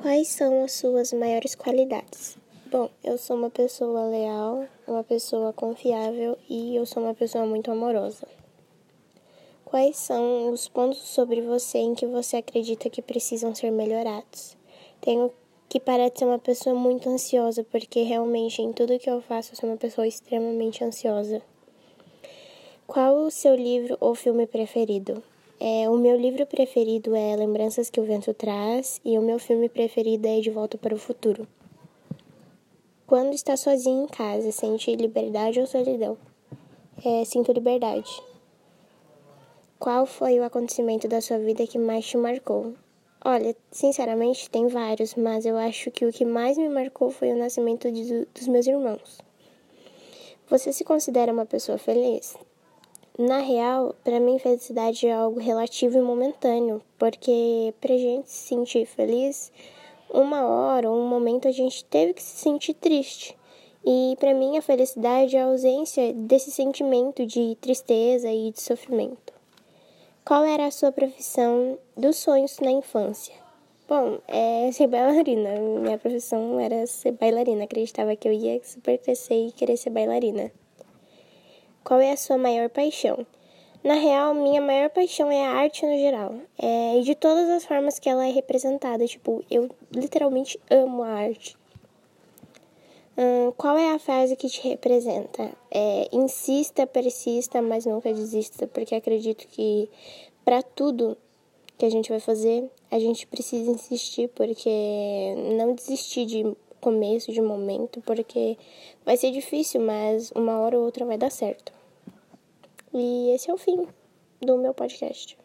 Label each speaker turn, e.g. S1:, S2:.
S1: Quais são as suas maiores qualidades? Bom, eu sou uma pessoa leal, uma pessoa confiável e eu sou uma pessoa muito amorosa. Quais são os pontos sobre você em que você acredita que precisam ser melhorados? Tenho que parar de ser uma pessoa muito ansiosa, porque realmente em tudo que eu faço eu sou uma pessoa extremamente ansiosa. Qual o seu livro ou filme preferido? É, o meu livro preferido é Lembranças que o Vento Traz e o meu filme preferido é De Volta para o Futuro. Quando está sozinho em casa, sente liberdade ou solidão? É, sinto liberdade. Qual foi o acontecimento da sua vida que mais te marcou? Olha, sinceramente tem vários, mas eu acho que o que mais me marcou foi o nascimento de, dos meus irmãos. Você se considera uma pessoa feliz? Na real, para mim, felicidade é algo relativo e momentâneo, porque pra gente se sentir feliz, uma hora ou um momento a gente teve que se sentir triste. E para mim, a felicidade é a ausência desse sentimento de tristeza e de sofrimento. Qual era a sua profissão dos sonhos na infância? Bom, é ser bailarina. Minha profissão era ser bailarina. Acreditava que eu ia super crescer e querer ser bailarina. Qual é a sua maior paixão? Na real, minha maior paixão é a arte no geral. É, e de todas as formas que ela é representada. Tipo, eu literalmente amo a arte. Hum, qual é a frase que te representa? É, insista, persista, mas nunca desista, porque acredito que para tudo que a gente vai fazer, a gente precisa insistir, porque não desistir de começo, de momento, porque vai ser difícil, mas uma hora ou outra vai dar certo. E esse é o fim do meu podcast.